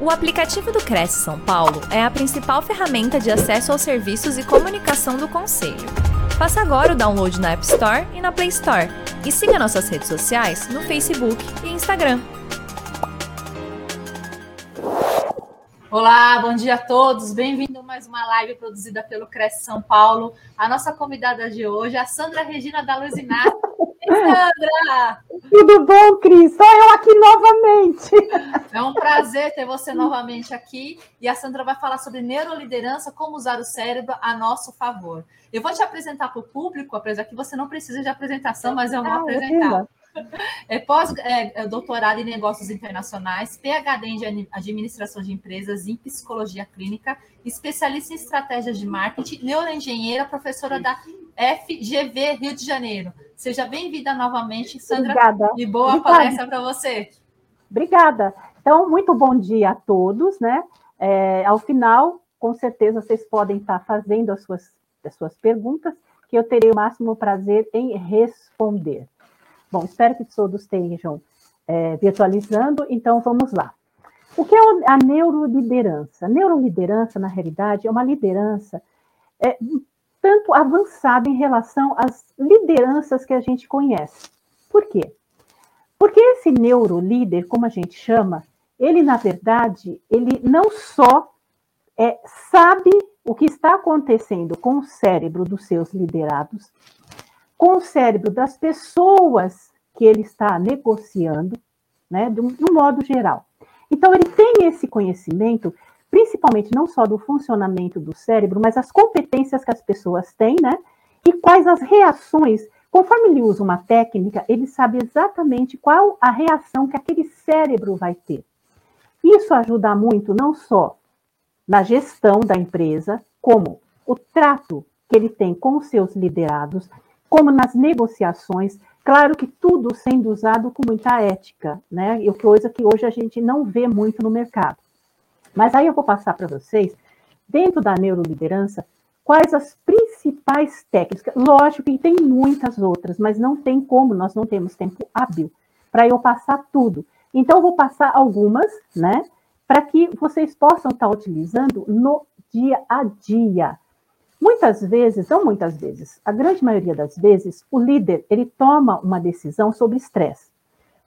O aplicativo do Cresce São Paulo é a principal ferramenta de acesso aos serviços e comunicação do Conselho. Faça agora o download na App Store e na Play Store. E siga nossas redes sociais no Facebook e Instagram. Olá, bom dia a todos. Bem-vindo a mais uma live produzida pelo Cresce São Paulo. A nossa convidada de hoje é a Sandra Regina da Luz. Sandra! Tudo bom, Cris? Sou eu aqui novamente. É um prazer ter você novamente aqui. E a Sandra vai falar sobre neuroliderança, como usar o cérebro a nosso favor. Eu vou te apresentar para o público, apesar que você não precisa de apresentação, mas eu vou ah, apresentar. É pós é, é, doutorado em negócios internacionais, PhD em administração de empresas, em psicologia clínica, especialista em estratégias de marketing, neuroengenheira, professora da FGV Rio de Janeiro. Seja bem-vinda novamente, Sandra. Obrigada. E boa Obrigada. palestra para você. Obrigada. Então, muito bom dia a todos, né? É, ao final, com certeza, vocês podem estar fazendo as suas, as suas perguntas, que eu terei o máximo prazer em responder. Bom, espero que todos estejam é, virtualizando, então vamos lá. O que é a neuroliderança? A neuroliderança, na realidade, é uma liderança é, tanto avançada em relação às lideranças que a gente conhece. Por quê? Porque esse neurolíder, como a gente chama, ele, na verdade, ele não só é, sabe o que está acontecendo com o cérebro dos seus liderados, com o cérebro das pessoas que ele está negociando, né, de um, de um modo geral. Então, ele tem esse conhecimento principalmente não só do funcionamento do cérebro, mas as competências que as pessoas têm, né? E quais as reações. Conforme ele usa uma técnica, ele sabe exatamente qual a reação que aquele cérebro vai ter. Isso ajuda muito não só na gestão da empresa, como o trato que ele tem com os seus liderados, como nas negociações. Claro que tudo sendo usado com muita ética, né? E coisa que hoje a gente não vê muito no mercado. Mas aí eu vou passar para vocês, dentro da neuroliderança, quais as principais técnicas. Lógico que tem muitas outras, mas não tem como, nós não temos tempo hábil para eu passar tudo. Então, eu vou passar algumas, né, para que vocês possam estar utilizando no dia a dia. Muitas vezes, não muitas vezes, a grande maioria das vezes, o líder ele toma uma decisão sobre estresse,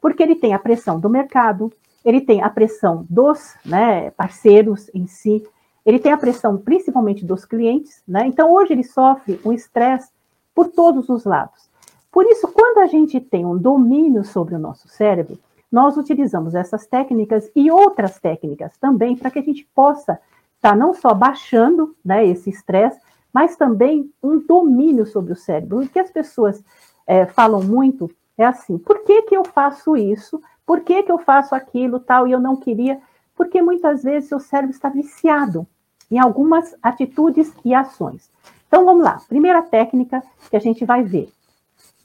porque ele tem a pressão do mercado, ele tem a pressão dos né, parceiros em si, ele tem a pressão principalmente dos clientes, né? Então hoje ele sofre um estresse por todos os lados. Por isso, quando a gente tem um domínio sobre o nosso cérebro, nós utilizamos essas técnicas e outras técnicas também para que a gente possa estar tá não só baixando né, esse estresse, mas também um domínio sobre o cérebro. O que as pessoas é, falam muito é assim: por que, que eu faço isso? Por que, que eu faço aquilo tal e eu não queria? Porque muitas vezes o cérebro está viciado em algumas atitudes e ações. Então vamos lá. Primeira técnica que a gente vai ver,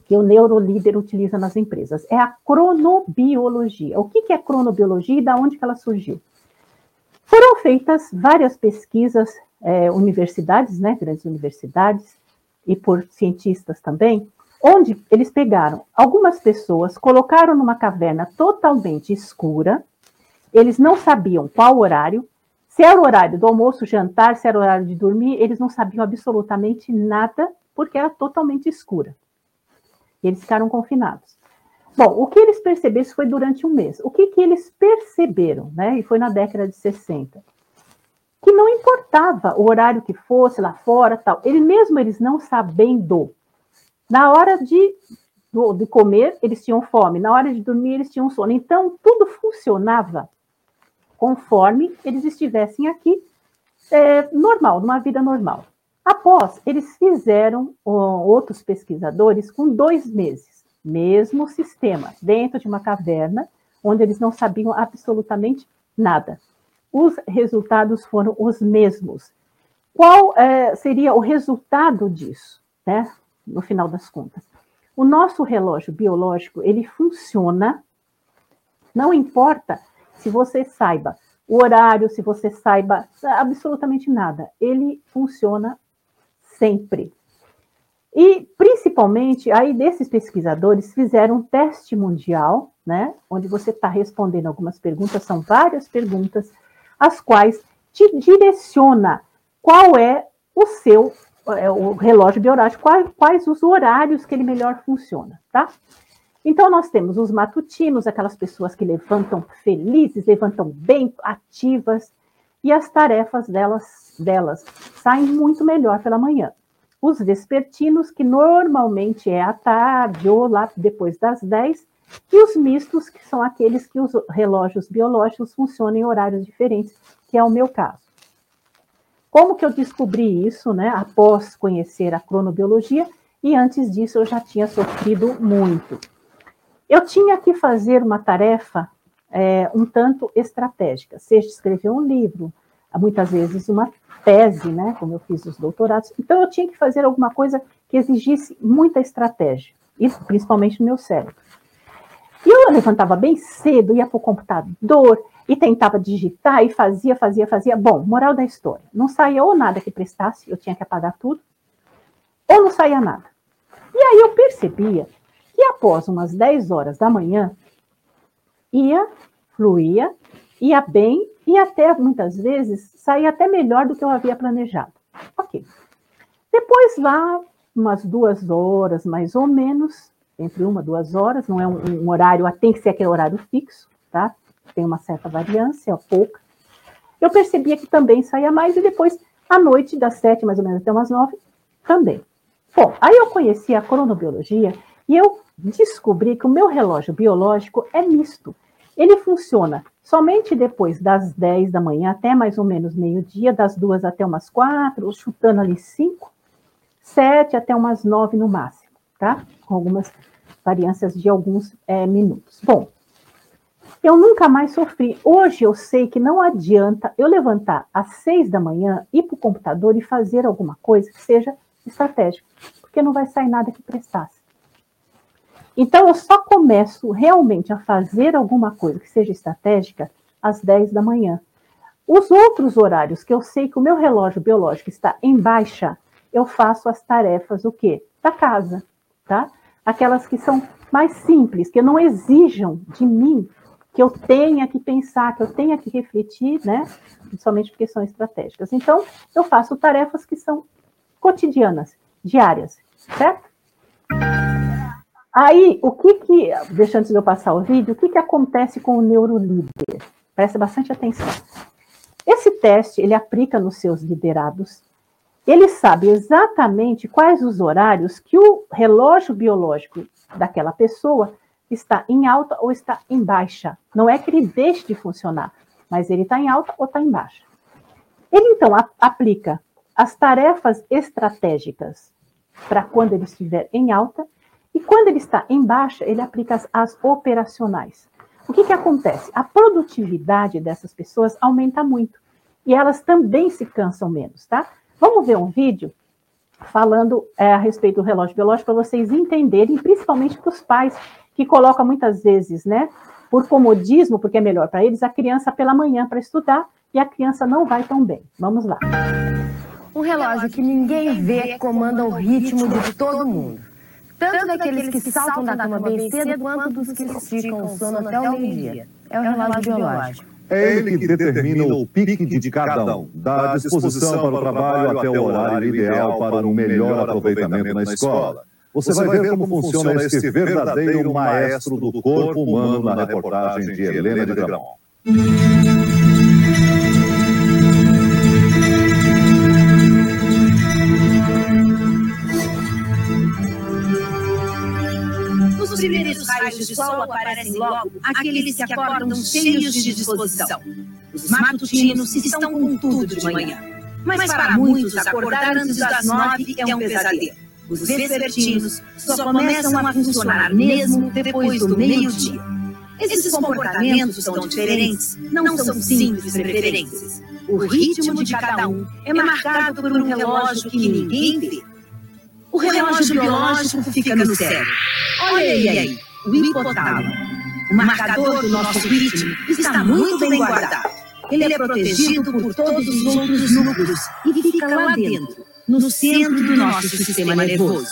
que o neurolíder utiliza nas empresas, é a cronobiologia. O que, que é cronobiologia e da onde que ela surgiu? Foram feitas várias pesquisas, é, universidades, né, grandes universidades, e por cientistas também, onde eles pegaram algumas pessoas, colocaram numa caverna totalmente escura, eles não sabiam qual horário, se era o horário do almoço, jantar, se era o horário de dormir, eles não sabiam absolutamente nada, porque era totalmente escura. Eles ficaram confinados. Bom, o que eles perceberam, isso foi durante um mês. O que, que eles perceberam, né? E foi na década de 60. Que não importava o horário que fosse lá fora, tal. Ele mesmo eles não sabendo na hora de, de comer, eles tinham fome. Na hora de dormir, eles tinham sono. Então, tudo funcionava conforme eles estivessem aqui, é, normal, numa vida normal. Após, eles fizeram, outros pesquisadores, com dois meses, mesmo sistema, dentro de uma caverna, onde eles não sabiam absolutamente nada. Os resultados foram os mesmos. Qual é, seria o resultado disso? Né? no final das contas. O nosso relógio biológico, ele funciona, não importa se você saiba o horário, se você saiba absolutamente nada, ele funciona sempre. E, principalmente, aí desses pesquisadores fizeram um teste mundial, né, onde você está respondendo algumas perguntas, são várias perguntas, as quais te direciona qual é o seu é, o relógio biológico, quais, quais os horários que ele melhor funciona, tá? Então, nós temos os matutinos, aquelas pessoas que levantam felizes, levantam bem, ativas, e as tarefas delas, delas saem muito melhor pela manhã. Os vespertinos, que normalmente é à tarde ou lá depois das 10, e os mistos, que são aqueles que os relógios biológicos funcionam em horários diferentes, que é o meu caso. Como que eu descobri isso, né? Após conhecer a cronobiologia, e antes disso eu já tinha sofrido muito. Eu tinha que fazer uma tarefa é, um tanto estratégica, seja escrever um livro, muitas vezes uma tese, né, como eu fiz os doutorados. Então, eu tinha que fazer alguma coisa que exigisse muita estratégia, isso principalmente no meu cérebro. E eu levantava bem cedo, ia para o computador e tentava digitar e fazia, fazia, fazia. Bom, moral da história: não saía ou nada que prestasse, eu tinha que apagar tudo, ou não saía nada. E aí eu percebia que após umas 10 horas da manhã, ia, fluía, ia bem e até muitas vezes saía até melhor do que eu havia planejado. Ok. Depois lá, umas duas horas mais ou menos, entre uma duas horas, não é um, um, horário, tem que ser aquele horário fixo, tá? Tem uma certa variância, pouca. Eu percebia que também saía mais, e depois, à noite, das sete mais ou menos até umas nove, também. Bom, aí eu conheci a cronobiologia e eu descobri que o meu relógio biológico é misto. Ele funciona somente depois das 10 da manhã até mais ou menos meio-dia, das duas até umas quatro, chutando ali cinco, sete até umas nove no máximo, tá? Com algumas variâncias de alguns é, minutos. Bom, eu nunca mais sofri. Hoje eu sei que não adianta eu levantar às seis da manhã, ir para o computador e fazer alguma coisa que seja estratégica, porque não vai sair nada que prestasse. Então, eu só começo realmente a fazer alguma coisa que seja estratégica às 10 da manhã. Os outros horários que eu sei que o meu relógio biológico está em baixa, eu faço as tarefas o quê? Da casa, tá? Aquelas que são mais simples, que não exijam de mim que eu tenha que pensar, que eu tenha que refletir, né? Principalmente porque são estratégicas. Então, eu faço tarefas que são cotidianas, diárias, certo? Aí, o que que, deixa antes de eu passar o vídeo, o que que acontece com o neurolíder? Presta bastante atenção. Esse teste, ele aplica nos seus liderados, ele sabe exatamente quais os horários que o relógio biológico daquela pessoa está em alta ou está em baixa. Não é que ele deixe de funcionar, mas ele está em alta ou está em baixa. Ele, então, a, aplica as tarefas estratégicas para quando ele estiver em alta e quando ele está em baixa, ele aplica as, as operacionais. O que, que acontece? A produtividade dessas pessoas aumenta muito. E elas também se cansam menos, tá? Vamos ver um vídeo falando é, a respeito do relógio biológico para vocês entenderem, principalmente para os pais que colocam muitas vezes, né, por comodismo, porque é melhor para eles, a criança pela manhã para estudar e a criança não vai tão bem. Vamos lá. Um relógio que ninguém vê comanda o ritmo de todo mundo tanto daqueles que saltam da cama bem cedo quanto dos que esticam o sono até o meio-dia. É o relógio biológico. É ele que determina o pique de cada um, da disposição para o trabalho até o horário ideal para um melhor aproveitamento na escola. Você vai ver como funciona esse verdadeiro maestro do corpo humano na reportagem de Helena de Grão. Os raios de sol aparecem logo aqueles que acordam cheios de disposição. Os matutinos estão com tudo de manhã. Mas para muitos, acordar antes das nove é um pesadelo. Os vespertinos só começam a funcionar mesmo depois do meio-dia. Esses comportamentos são diferentes, não são simples preferências. O ritmo de cada um é marcado por um relógio que ninguém vê o relógio biológico fica no cérebro. Olha aí, hipotálamo. O marcador do nosso ritmo está muito bem guardado. Ele é protegido por todos os outros núcleos e fica lá dentro, no centro do nosso sistema nervoso.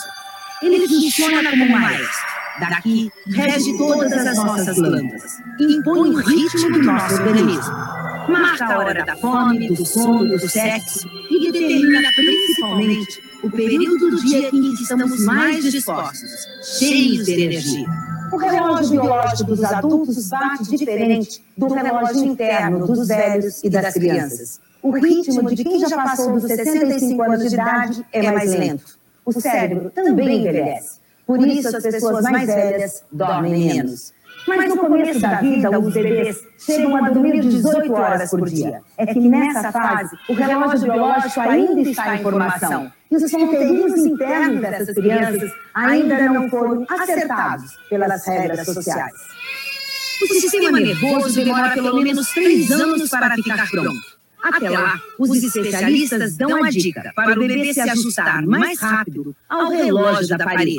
Ele funciona como maestro. Daqui, rege todas as nossas glândulas e impõe o ritmo do nosso organismo. marca a hora da fome, do sono, do sexo e determina principalmente o período do dia em que estamos mais dispostos, cheios de energia. O relógio biológico dos adultos bate diferente do relógio interno dos velhos e das crianças. O ritmo de quem já passou dos 65 anos de idade é mais lento. O cérebro também envelhece. Por isso, as pessoas mais velhas dormem menos. Mas no começo da vida, os bebês chegam a dormir 18 horas por dia. É que nessa fase, o relógio biológico ainda está em formação. E os ponteirinhos internos dessas crianças ainda não foram acertados pelas regras sociais. O sistema nervoso demora pelo menos três anos para ficar pronto. Até lá, os especialistas dão a dica para o bebê se ajustar mais rápido ao relógio da parede.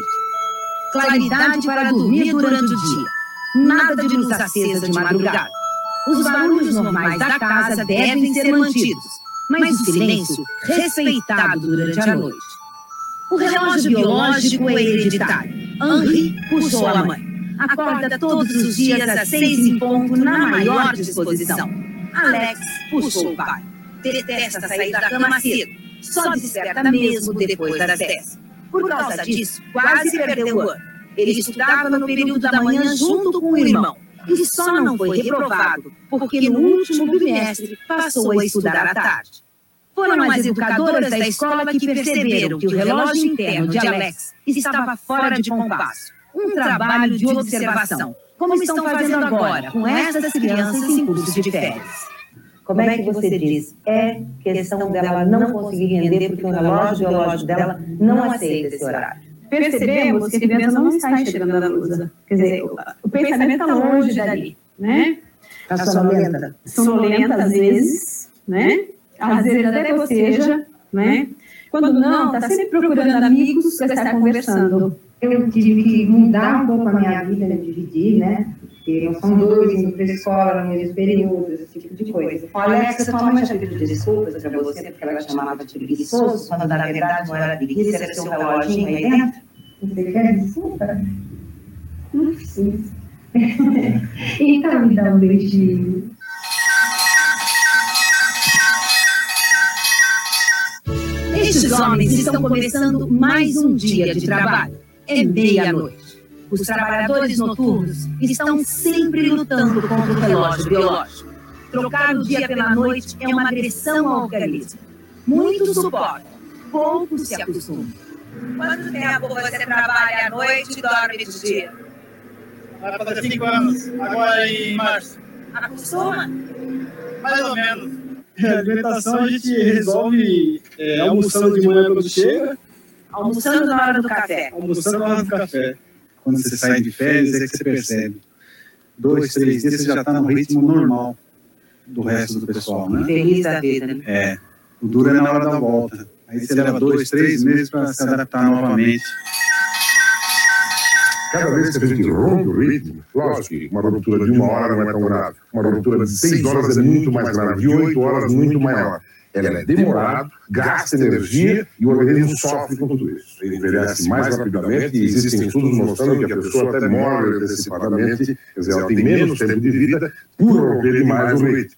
Claridade para dormir durante o dia. Nada de luz acesa de madrugada. Os barulhos normais da casa devem ser mantidos, mas o silêncio respeitado durante a noite. O relógio biológico é hereditário. Henri puxou a mãe. Acorda todos os dias às seis em ponto na maior disposição. Alex puxou o pai. Detesta sair da cama cedo. Só desperta mesmo depois das dez. Por causa disso, quase perdeu o ano. Ele estudava no período da manhã junto com o irmão. E só não foi reprovado porque no último bimestre passou a estudar à tarde. Foram as educadoras da escola que perceberam que o relógio interno de Alex estava fora de compasso. Um trabalho de observação, como estão fazendo agora com essas crianças em curso de férias. Como é que você diz? É questão dela não conseguir render porque o relógio biológico dela não aceita esse horário. Percebemos que a criança não está enxergando a luz. Quer dizer, o pensamento está longe dali, né? Está sonolenta. Sonolenta às vezes, né? Às vezes até boceja, né? Quando não, está sempre procurando amigos para estar conversando. Eu tive que mudar um pouco a minha vida, né, dividir, né? Porque não são dois indo para a escola no mesmo período, esse tipo de coisa. A Alexa, tua mãe já pediu desculpas para você porque ela chamava de preguiçoso, quando na verdade não era preguiça, era seu reloginho aí dentro? Você quer desculpa? Não precisa. então me dá um beijinho. Estes homens estão começando mais um dia de trabalho. É meia-noite. Os trabalhadores noturnos estão sempre lutando contra o relógio biológico. Trocar o dia pela noite é uma agressão ao organismo. Muito suporte, pouco se acostuma. Quanto tempo você trabalha à noite e dorme de dia? Vai fazer cinco anos, agora em março. Acostuma? Mais ou menos. A alimentação a gente resolve é, almoçando de manhã quando chega, Almoçando na hora do café. almoçando na hora do café. Quando você sai de férias, é que você percebe. Dois, três dias você já está no ritmo normal do resto do pessoal, né? Feliz da vida, né? É. O duro é na hora da volta. Aí você leva dois, três meses para se adaptar novamente. Cada vez que a gente rompe o ritmo, lógico que uma ruptura de uma hora não é tão grave. Uma ruptura de seis horas é muito mais grave, de oito horas muito maior. Ela é demorada, gasta energia e o organismo sofre com tudo isso. Ele envelhece mais rapidamente e existem estudos mostrando que a pessoa até morre antecipadamente, quer dizer, ela tem menos tempo de vida por romper demais o ritmo.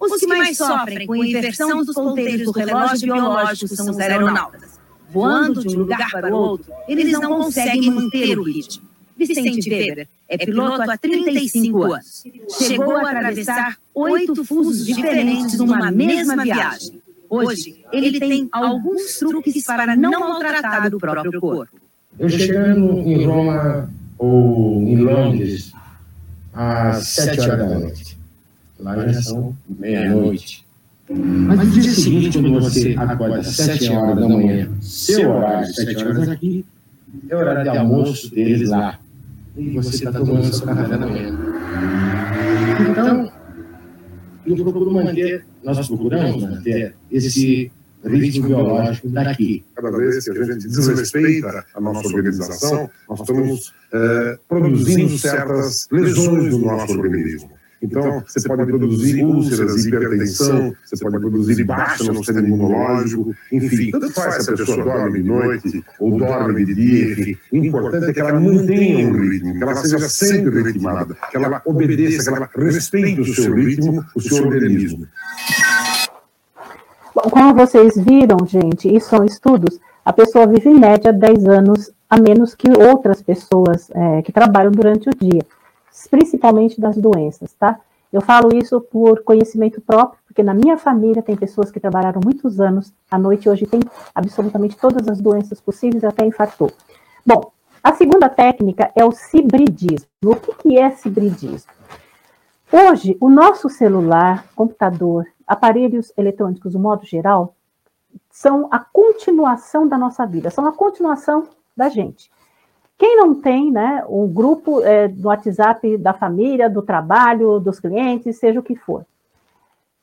Os que mais sofrem com a inversão dos ponteiros do relógio biológico são os aeronautas. Voando de um lugar para outro, eles não conseguem manter o ritmo. Vicente Weber é piloto há 35 anos. Chegou a atravessar oito fusos diferentes numa mesma viagem. Hoje, ele tem alguns truques para não maltratar o próprio corpo. Eu chegando em Roma ou em Londres às sete horas da noite. Lá já são meia-noite. Mas no dia seguinte, quando você acorda às sete horas da manhã, seu horário, sete horas aqui, é horário de almoço deles lá. E você está tomando seu café da manhã. Então, eu procuro manter, nós procuramos manter esse ritmo biológico daqui. Cada vez que a gente desrespeita a nossa organização, nós estamos eh, produzindo certas lesões no nosso organismo. Então, você pode produzir úlceras, hipertensão, você pode produzir baixa no sistema imunológico, enfim, tanto faz se a pessoa dorme de noite ou dorme de dia, enfim. O importante é que ela mantenha um ritmo, que ela seja sempre ritmada, que ela obedeça, que ela respeite o seu ritmo, o seu organismo. Bom, como vocês viram, gente, isso são estudos, a pessoa vive em média 10 anos a menos que outras pessoas é, que trabalham durante o dia principalmente das doenças, tá? Eu falo isso por conhecimento próprio, porque na minha família tem pessoas que trabalharam muitos anos à noite e hoje tem absolutamente todas as doenças possíveis, até infartou. Bom, a segunda técnica é o cibridismo. O que, que é cibridismo? Hoje, o nosso celular, computador, aparelhos eletrônicos, no modo geral, são a continuação da nossa vida, são a continuação da gente. Quem não tem, né, um grupo é, do WhatsApp da família, do trabalho, dos clientes, seja o que for.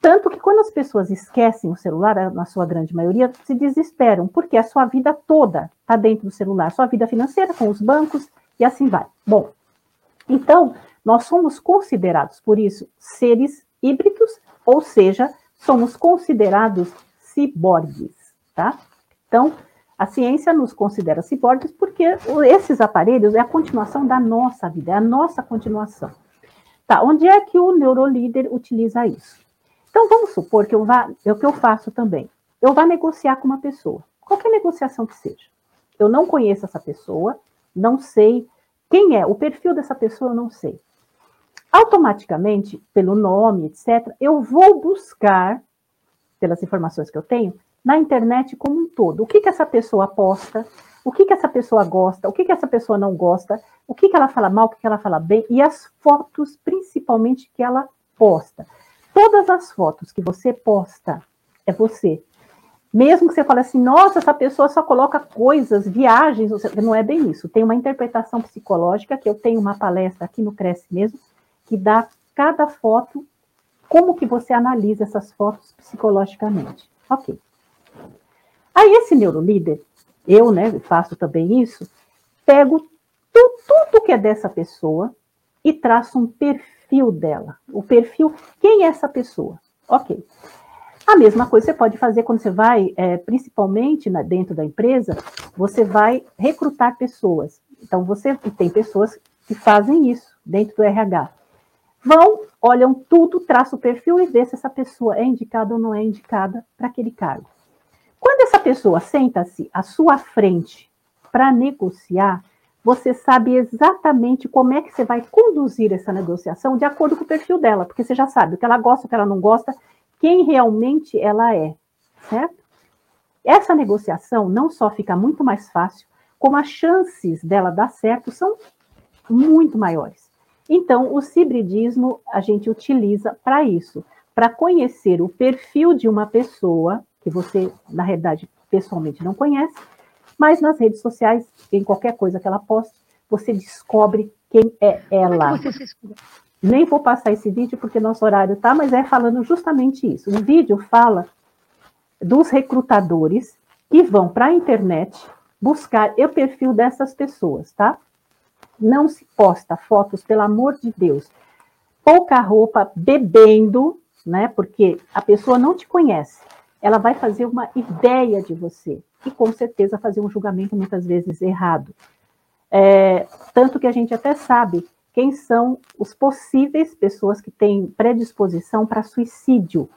Tanto que quando as pessoas esquecem o celular, na sua grande maioria, se desesperam, porque a sua vida toda está dentro do celular, sua vida financeira com os bancos e assim vai. Bom, então, nós somos considerados, por isso, seres híbridos, ou seja, somos considerados ciborgues, tá? Então, a ciência nos considera ciborgues porque esses aparelhos é a continuação da nossa vida, é a nossa continuação. Tá, onde é que o neurolíder utiliza isso? Então, vamos supor que eu vá, é o que eu faço também. Eu vá negociar com uma pessoa, qualquer negociação que seja. Eu não conheço essa pessoa, não sei quem é, o perfil dessa pessoa eu não sei. Automaticamente, pelo nome, etc., eu vou buscar, pelas informações que eu tenho, na internet como um todo. O que, que essa pessoa posta, o que, que essa pessoa gosta, o que, que essa pessoa não gosta, o que, que ela fala mal, o que, que ela fala bem, e as fotos, principalmente, que ela posta. Todas as fotos que você posta é você. Mesmo que você fale assim, nossa, essa pessoa só coloca coisas, viagens, não é bem isso. Tem uma interpretação psicológica, que eu tenho uma palestra aqui no Cresce mesmo, que dá cada foto, como que você analisa essas fotos psicologicamente. Ok. Aí esse neurolíder, eu, né, faço também isso, pego tudo, tudo que é dessa pessoa e traço um perfil dela. O perfil, quem é essa pessoa? Ok. A mesma coisa você pode fazer quando você vai, é, principalmente na, dentro da empresa, você vai recrutar pessoas. Então, você tem pessoas que fazem isso dentro do RH. Vão, olham tudo, traçam o perfil e vê se essa pessoa é indicada ou não é indicada para aquele cargo. Quando essa pessoa senta-se à sua frente para negociar, você sabe exatamente como é que você vai conduzir essa negociação de acordo com o perfil dela, porque você já sabe o que ela gosta, o que ela não gosta, quem realmente ela é, certo? Essa negociação não só fica muito mais fácil, como as chances dela dar certo são muito maiores. Então, o cibridismo a gente utiliza para isso, para conhecer o perfil de uma pessoa que você, na realidade, pessoalmente não conhece, mas nas redes sociais, em qualquer coisa que ela poste, você descobre quem é ela. É que Nem vou passar esse vídeo porque nosso horário tá, mas é falando justamente isso. O vídeo fala dos recrutadores que vão para a internet buscar o perfil dessas pessoas, tá? Não se posta fotos, pelo amor de Deus. Pouca roupa, bebendo, né? Porque a pessoa não te conhece ela vai fazer uma ideia de você e com certeza fazer um julgamento muitas vezes errado. É, tanto que a gente até sabe quem são os possíveis pessoas que têm predisposição para suicídio.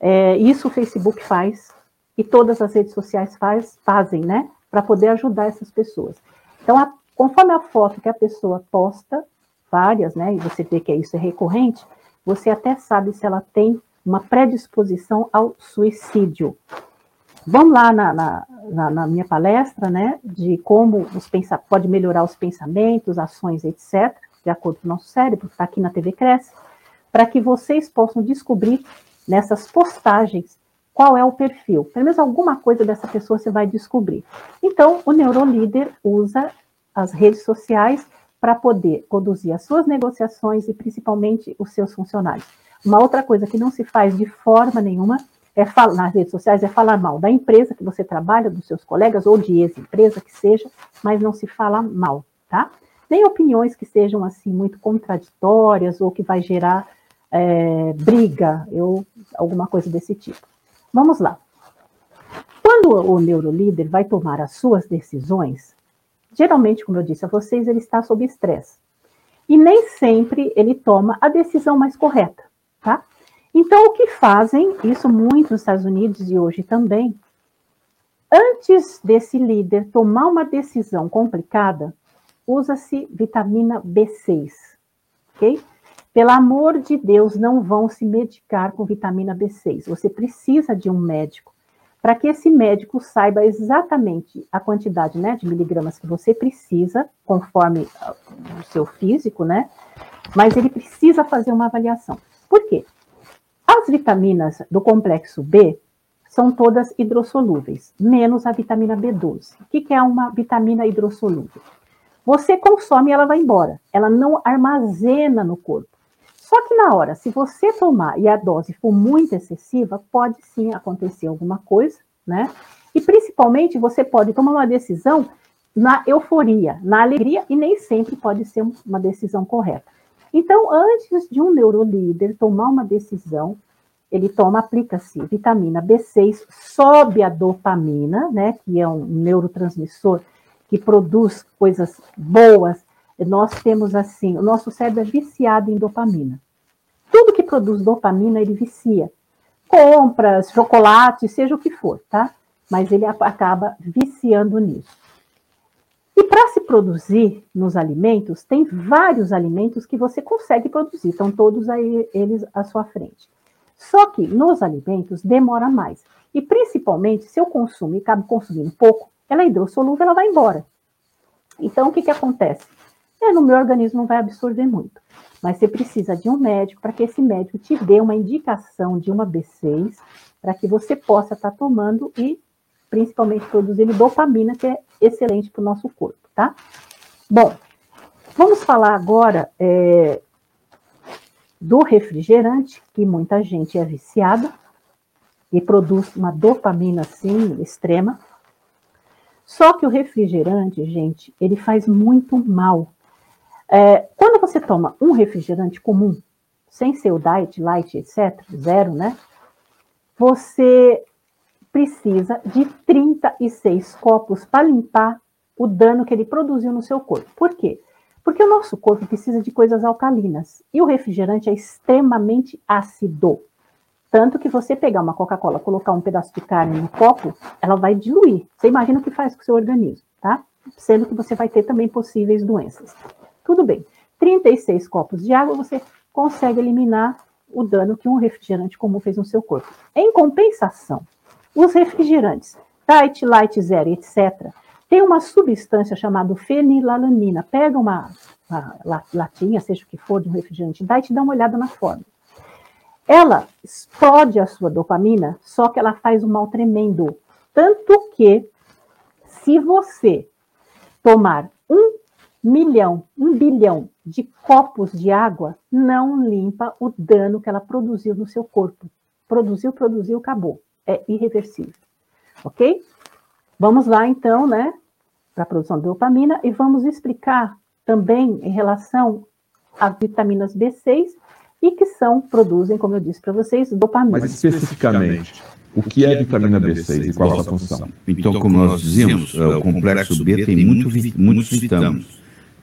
É, isso o Facebook faz e todas as redes sociais faz, fazem, né, para poder ajudar essas pessoas. Então, a, conforme a foto que a pessoa posta, várias, né, e você vê que isso é recorrente, você até sabe se ela tem uma predisposição ao suicídio. Vamos lá na, na, na, minha palestra, né, de como os pode melhorar os pensamentos, ações, etc., de acordo com o nosso cérebro, está aqui na TV Cresce, para que vocês possam descobrir nessas postagens qual é o perfil. Pelo menos alguma coisa dessa pessoa você vai descobrir. Então, o neurolíder usa as redes sociais para poder conduzir as suas negociações e principalmente os seus funcionários. Uma outra coisa que não se faz de forma nenhuma é falar, nas redes sociais é falar mal da empresa que você trabalha, dos seus colegas ou de ex-empresa que seja, mas não se fala mal, tá? nem opiniões que sejam assim muito contraditórias ou que vai gerar é, briga, eu, alguma coisa desse tipo. Vamos lá. Quando o neurolíder vai tomar as suas decisões, geralmente, como eu disse a vocês, ele está sob estresse. E nem sempre ele toma a decisão mais correta, tá? Então, o que fazem, isso muito nos Estados Unidos e hoje também, antes desse líder tomar uma decisão complicada, usa-se vitamina B6, ok? Pelo amor de Deus, não vão se medicar com vitamina B6. Você precisa de um médico para que esse médico saiba exatamente a quantidade né, de miligramas que você precisa, conforme ah, o seu físico, né? Mas ele precisa fazer uma avaliação. Por quê? As vitaminas do complexo B são todas hidrossolúveis, menos a vitamina B12. O que, é uma vitamina hidrossolúvel? Você consome e ela vai embora. Ela não armazena no corpo. Só que na hora, se você tomar e a dose for muito excessiva, pode sim acontecer alguma coisa, né? E principalmente você pode tomar uma decisão na euforia, na alegria, e nem sempre pode ser uma decisão correta. Então, antes de um neurolíder tomar uma decisão, ele toma, aplica-se vitamina B6, sobe a dopamina, né, que é um neurotransmissor que produz coisas boas, nós temos assim, o nosso cérebro é viciado em dopamina. Tudo que produz dopamina, ele vicia. Compras, chocolate, seja o que for, tá? Mas ele acaba viciando nisso. E para se produzir nos alimentos, tem vários alimentos que você consegue produzir, estão todos aí, eles à sua frente. Só que nos alimentos demora mais. E principalmente, se eu consumo e acabo consumindo pouco, ela é hidrossolúvel, ela vai embora. Então, o que, que acontece? é, no meu organismo não vai absorver muito. Mas você precisa de um médico para que esse médico te dê uma indicação de uma B6 para que você possa estar tá tomando e principalmente produzindo dopamina, que é excelente para o nosso corpo, tá? Bom, vamos falar agora é, do refrigerante, que muita gente é viciada e produz uma dopamina assim extrema. Só que o refrigerante, gente, ele faz muito mal é, quando você toma um refrigerante comum, sem ser o diet, light, etc., zero, né? Você precisa de 36 copos para limpar o dano que ele produziu no seu corpo. Por quê? Porque o nosso corpo precisa de coisas alcalinas e o refrigerante é extremamente ácido. Tanto que você pegar uma Coca-Cola, colocar um pedaço de carne no copo, ela vai diluir. Você imagina o que faz com o seu organismo, tá? Sendo que você vai ter também possíveis doenças. Tudo bem. 36 copos de água você consegue eliminar o dano que um refrigerante comum fez no seu corpo. Em compensação, os refrigerantes Diet, Light, Zero, etc., tem uma substância chamada fenilalanina. Pega uma, uma latinha, seja o que for, de um refrigerante Diet e dá uma olhada na forma. Ela explode a sua dopamina, só que ela faz um mal tremendo. Tanto que, se você tomar um milhão, um bilhão de copos de água não limpa o dano que ela produziu no seu corpo. Produziu, produziu, acabou. É irreversível. Ok? Vamos lá, então, né, para a produção de dopamina e vamos explicar também em relação às vitaminas B6 e que são, produzem, como eu disse para vocês, dopamina. Mas especificamente, o que é vitamina B6 e qual a sua função? Então, como nós dizemos, o complexo B tem muito, muitos vitaminos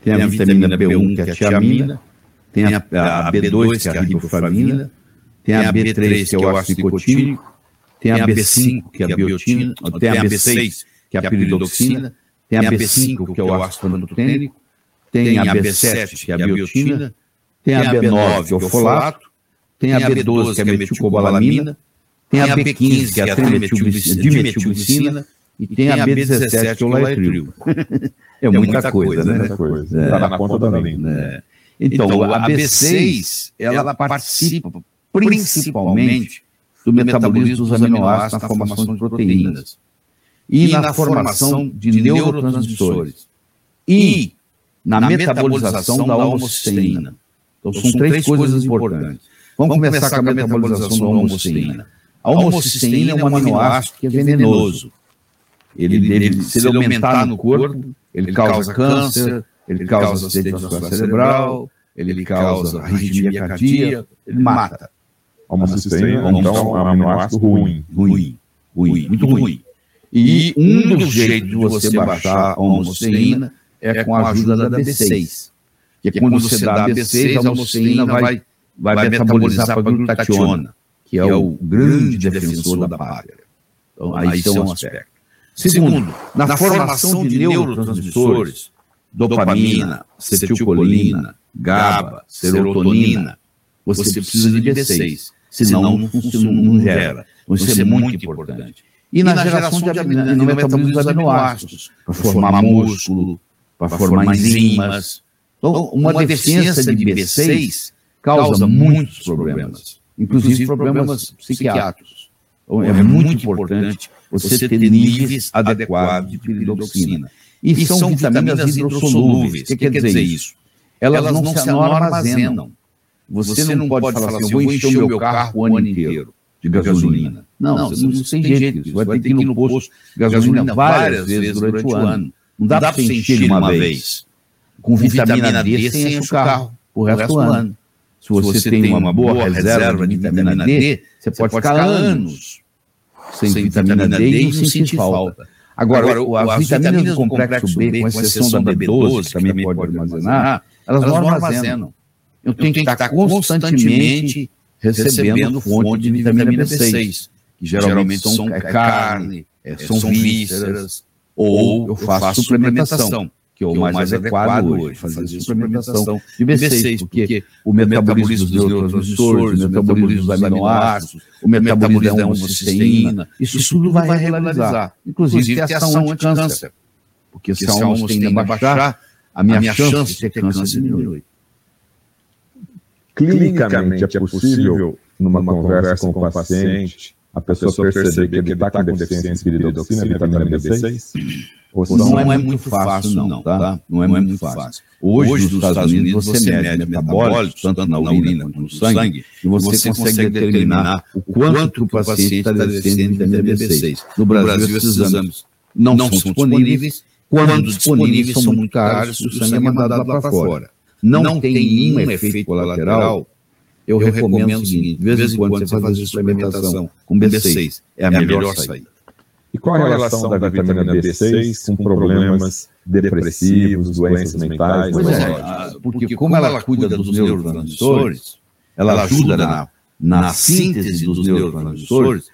tem a vitamina B1, que é a tiamina, tem a, a B2, que é a riboflavina, tem a B3, que é o ácido nicotínico, tem a B5, que é a biotina, tem a B6, que é a piridoxina, tem a B5, que é o ácido pantotênico, tem a B7, que é a biotina, tem a B9, que é o folato, tem a B12, que é a metilcobalamina, tem a B15, que é a dimetilglicina, e tem a B17, que é o laetril. É, é muita, coisa, né? Está é, na ponta da. É. Então, então, a B6, ela participa principalmente do metabolismo dos aminoácidos na formação de proteínas e na formação de neurotransmissores e na metabolização da homocisteína. Então, são três coisas importantes. Vamos começar com a metabolização da homocisteína. A homocisteína é um aminoácido que é venenoso. Ele, ele, se ele aumentar no corpo, ele causa câncer, ele causa acidente vascular cerebral, ele causa arritmia cardíaca, ele mata. Homocisteína, então, é um aminoácido ruim. Ruim, ruim, muito ruim. E um dos jeitos de você baixar a homocisteína é com a ajuda da B6. Que é quando você dá a B6, a homocisteína vai, vai metabolizar para a glutationa, que é o grande defensor da página. Então, aí são um aspecto. Segundo, na formação de neurotransmissores, dopamina, acetilcolina, GABA, serotonina, você precisa de B6, senão não, funciona, não gera. Então, isso é muito importante. E na, geração de aminoácidos, no metabolismo dos aminoácidos, para formar músculo, para formar enzimas. Então, uma deficiência de B6 causa muitos problemas, inclusive problemas psiquiátricos. Então, é muito importante você ter níveis adequados de piridoxina. E são vitaminas hidrossolúveis. O que quer dizer isso? Elas não se armazenam. Você não pode falar assim, eu vou encher o meu carro o ano inteiro de gasolina. Não, não, você não tem jeito. Você vai ter que ir no posto de gasolina várias vezes durante o ano. Não dá para você encher de uma vez. Com vitamina D, você enche o carro o resto do ano. Se você tem uma boa reserva de vitamina D, você pode ficar anos sem vitamina D e não sentir falta. Agora, as vitaminas do complexo B, com exceção da B12, que também pode armazenar, elas não armazenam. Eu tenho que estar constantemente recebendo fonte de vitamina B6, que geralmente são é carne, é, são vísceras, ou eu faço suplementação, que é o mais adequado hoje, fazer suplementação de B6, porque o metabolismo dos neurotransmissores, o metabolismo dos aminoácidos, o metabolismo da homocisteína, isso tudo vai regularizar, inclusive ter ação anti-câncer, porque se a homocisteína baixar, a minha chance de ter câncer diminui. Clinicamente é possível, numa conversa com o paciente, a pessoa perceber que ele está com deficiência de piridoxina, vitamina B6? Não, não é muito fácil, não, tá? Não é muito fácil. Hoje, nos Estados Unidos, você mede metabólitos, tanto na urina quanto no sangue, e você consegue determinar o quanto o paciente está deficiente de vitamina B6. No Brasil, esses exames não são disponíveis. Quando disponíveis, são muito caros, o sangue é mandado lá para fora. Não tem nenhum efeito colateral, eu recomendo o seguinte, de vez em quando você faz suplementação com B6, é a melhor saída. E qual a relação da vitamina B6 com problemas depressivos, doenças mentais? Pois é, porque como ela cuida dos neurotransmissores, ela ajuda na, na síntese dos neurotransmissores,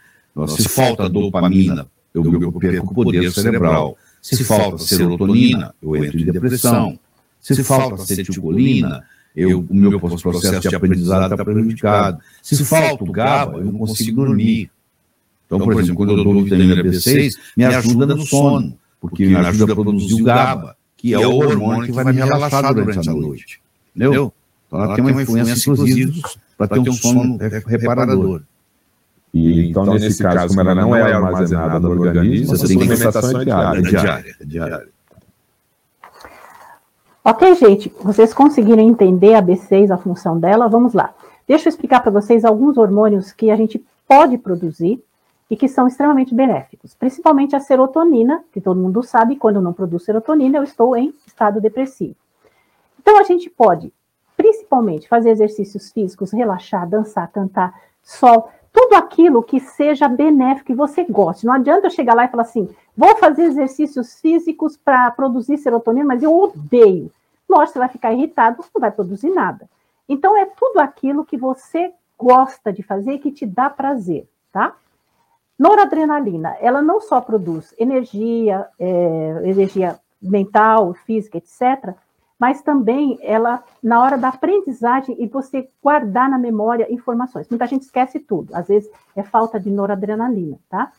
se falta dopamina, eu, eu perco o poder cerebral. Se falta serotonina, eu entro em depressão. Se falta acetilcolina, eu, o meu processo de aprendizado está prejudicado. Se falta o GABA, eu não consigo dormir. Então, por exemplo, quando eu dou vitamina B6, me ajuda no sono, porque me ajuda a produzir o GABA, que é o hormônio que vai me relaxar durante a noite. Entendeu? Então, ela tem uma influência, inclusive, para ter um sono reparador. E, então, nesse caso, como ela não é armazenada no organismo, a suplementação é diária. É diária, é diária. Ok, gente, vocês conseguiram entender a B6, a função dela? Vamos lá. Deixa eu explicar para vocês alguns hormônios que a gente pode produzir e que são extremamente benéficos, principalmente a serotonina, que todo mundo sabe, quando não produzo serotonina, eu estou em estado depressivo. Então, a gente pode, principalmente, fazer exercícios físicos, relaxar, dançar, cantar, sol, tudo aquilo que seja benéfico e você goste. Não adianta eu chegar lá e falar assim, vou fazer exercícios físicos para produzir serotonina, mas eu odeio. Lógico, você vai ficar irritado, não vai produzir nada. Então, é tudo aquilo que você gosta de fazer e que te dá prazer, tá? Noradrenalina, ela não só produz energia, é, energia mental, física, etc., mas também ela, na hora da aprendizagem e você guardar na memória informações. Muita gente esquece tudo, às vezes é falta de noradrenalina, tá?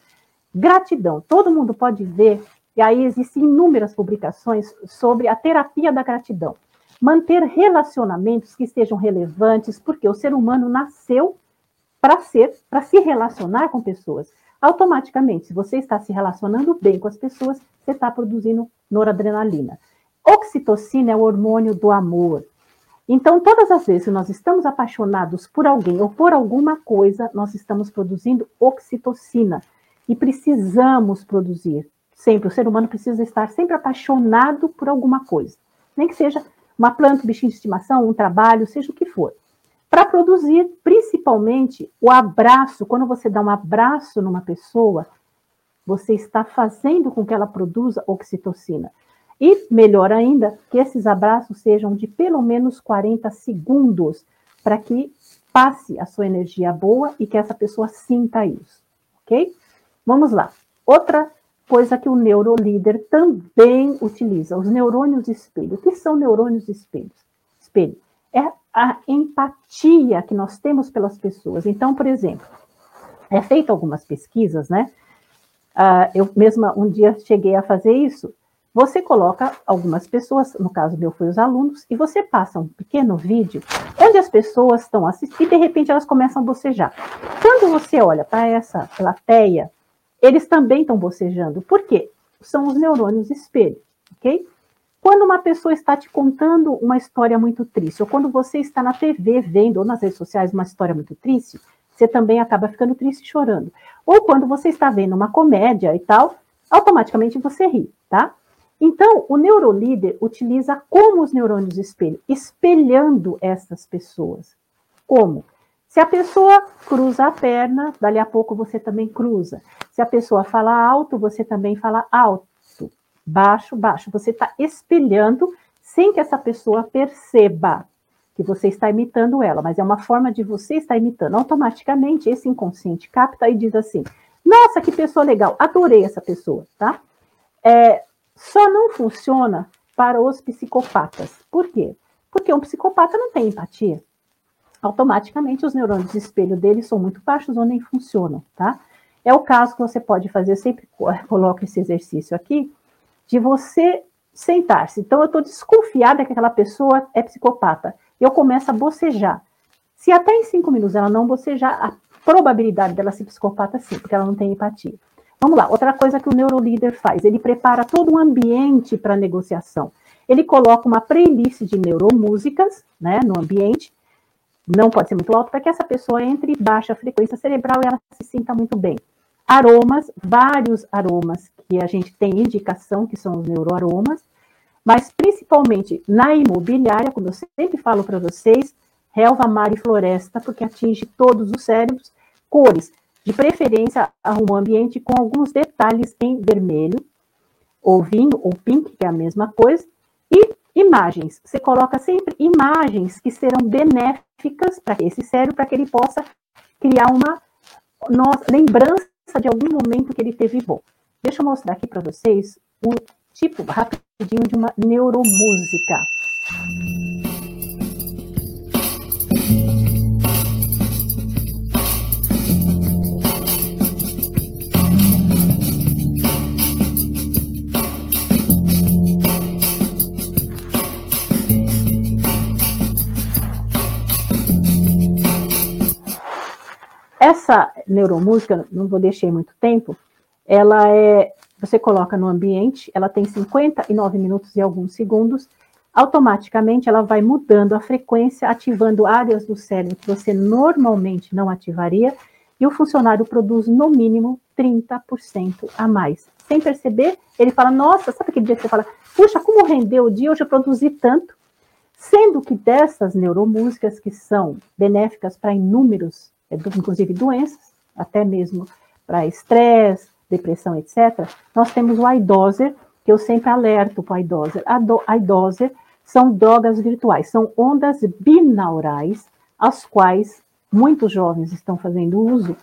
Gratidão, todo mundo pode ver, e aí existem inúmeras publicações sobre a terapia da gratidão. Manter relacionamentos que sejam relevantes, porque o ser humano nasceu para ser, para se relacionar com pessoas. Automaticamente, se você está se relacionando bem com as pessoas, você está produzindo noradrenalina. Oxitocina é o hormônio do amor. Então, todas as vezes que nós estamos apaixonados por alguém ou por alguma coisa, nós estamos produzindo oxitocina. E precisamos produzir. Sempre, o ser humano precisa estar sempre apaixonado por alguma coisa. Nem que seja uma planta, um bichinho de estimação, um trabalho, seja o que for. Para produzir, principalmente, o abraço. Quando você dá um abraço numa pessoa, você está fazendo com que ela produza oxitocina. E, melhor ainda, que esses abraços sejam de pelo menos 40 segundos, para que passe a sua energia boa e que essa pessoa sinta isso, ok? Vamos lá. Outra coisa que o neurolíder também utiliza, os neurônios espelho. O que são neurônios espelhos? Espelho. É a empatia que nós temos pelas pessoas. Então, por exemplo, é feito algumas pesquisas, né? Uh, eu mesma um dia cheguei a fazer isso. Você coloca algumas pessoas, no caso meu foi os alunos, e você passa um pequeno vídeo onde as pessoas estão assistindo e de repente elas começam a bocejar. Quando você olha para essa plateia, eles também estão bocejando. Por quê? São os neurônios espelho, ok? Quando uma pessoa está te contando uma história muito triste, ou quando você está na TV vendo, ou nas redes sociais, uma história muito triste, você também acaba ficando triste chorando. Ou quando você está vendo uma comédia e tal, automaticamente você ri, tá? Então, o neurolíder utiliza como os neurônios espelho, espelhando essas pessoas. Como? Se a pessoa cruza a perna, dali a pouco você também cruza. Se a pessoa fala alto, você também fala alto. Baixo, baixo. Você está espelhando sem que essa pessoa perceba que você está imitando ela, mas é uma forma de você estar imitando. Automaticamente, esse inconsciente capta e diz assim: Nossa, que pessoa legal, adorei essa pessoa, tá? É, só não funciona para os psicopatas. Por quê? Porque um psicopata não tem empatia. Automaticamente os neurônios de espelho dele são muito baixos ou nem funcionam, tá? É o caso que você pode fazer, eu sempre coloco esse exercício aqui, de você sentar-se. Então, eu estou desconfiada que aquela pessoa é psicopata. Eu começo a bocejar. Se até em cinco minutos ela não bocejar, a probabilidade dela ser psicopata sim, porque ela não tem empatia. Vamos lá, outra coisa que o neurolíder faz, ele prepara todo um ambiente para negociação. Ele coloca uma playlist de neuromúsicas né, no ambiente, não pode ser muito alto, para que essa pessoa entre em baixa frequência cerebral e ela se sinta muito bem. Aromas, vários aromas que a gente tem indicação que são os neuroaromas, mas principalmente na imobiliária, como eu sempre falo para vocês, relva, mar e floresta, porque atinge todos os cérebros, cores, de preferência, arruma um ambiente com alguns detalhes em vermelho, ou vinho, ou pink, que é a mesma coisa, e imagens. Você coloca sempre imagens que serão benéficas para esse cérebro, para que ele possa criar uma nossa, lembrança de algum momento que ele teve bom. Deixa eu mostrar aqui para vocês o tipo rapidinho de uma neuromúsica. Neuromúsica, não vou deixar muito tempo, ela é, você coloca no ambiente, ela tem 59 minutos e alguns segundos, automaticamente ela vai mudando a frequência, ativando áreas do cérebro que você normalmente não ativaria, e o funcionário produz no mínimo 30% a mais. Sem perceber, ele fala: Nossa, sabe aquele dia que você fala, puxa, como rendeu o dia, hoje eu produzi tanto. Sendo que dessas neuromúsicas que são benéficas para inúmeros é inclusive doenças, até mesmo para estresse, depressão, etc., nós temos o iDoser, que eu sempre alerto para o iDoser. IDoser são drogas virtuais, são ondas binaurais, as quais muitos jovens estão fazendo uso.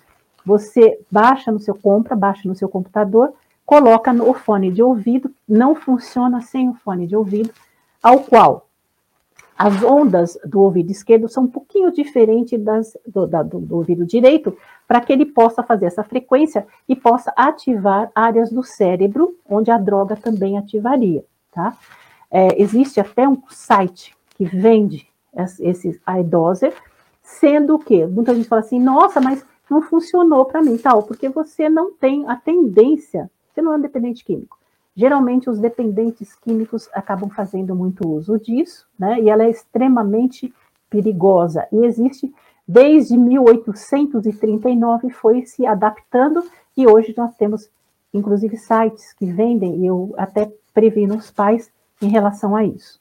Você baixa no seu, compra, baixa no seu computador, coloca no fone de ouvido, não funciona sem o fone de ouvido, ao qual as ondas do ouvido esquerdo são um pouquinho diferentes das, do, da, do, do ouvido direito, para que ele possa fazer essa frequência e possa ativar áreas do cérebro onde a droga também ativaria, tá? É, existe até um site que vende esses iDoser, sendo que muita gente fala assim, nossa, mas não funcionou para mim, tal, porque você não tem a tendência, você não é um dependente químico, Geralmente, os dependentes químicos acabam fazendo muito uso disso, né? E ela é extremamente perigosa. E existe desde 1839, foi se adaptando, e hoje nós temos, inclusive, sites que vendem, e eu até previno os pais em relação a isso.